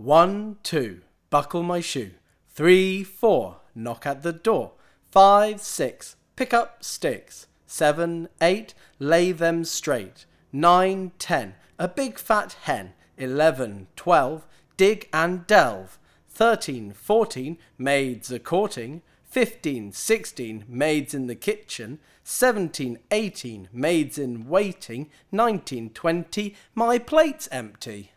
One, two, buckle my shoe. Three, four, knock at the door. Five, six, pick up sticks. Seven, eight, lay them straight. Nine, ten, a big fat hen. Eleven, twelve, dig and delve. Thirteen, fourteen, maids a courting. Fifteen, sixteen, maids in the kitchen. Seventeen, eighteen, maids in waiting. Nineteen, twenty, my plate's empty.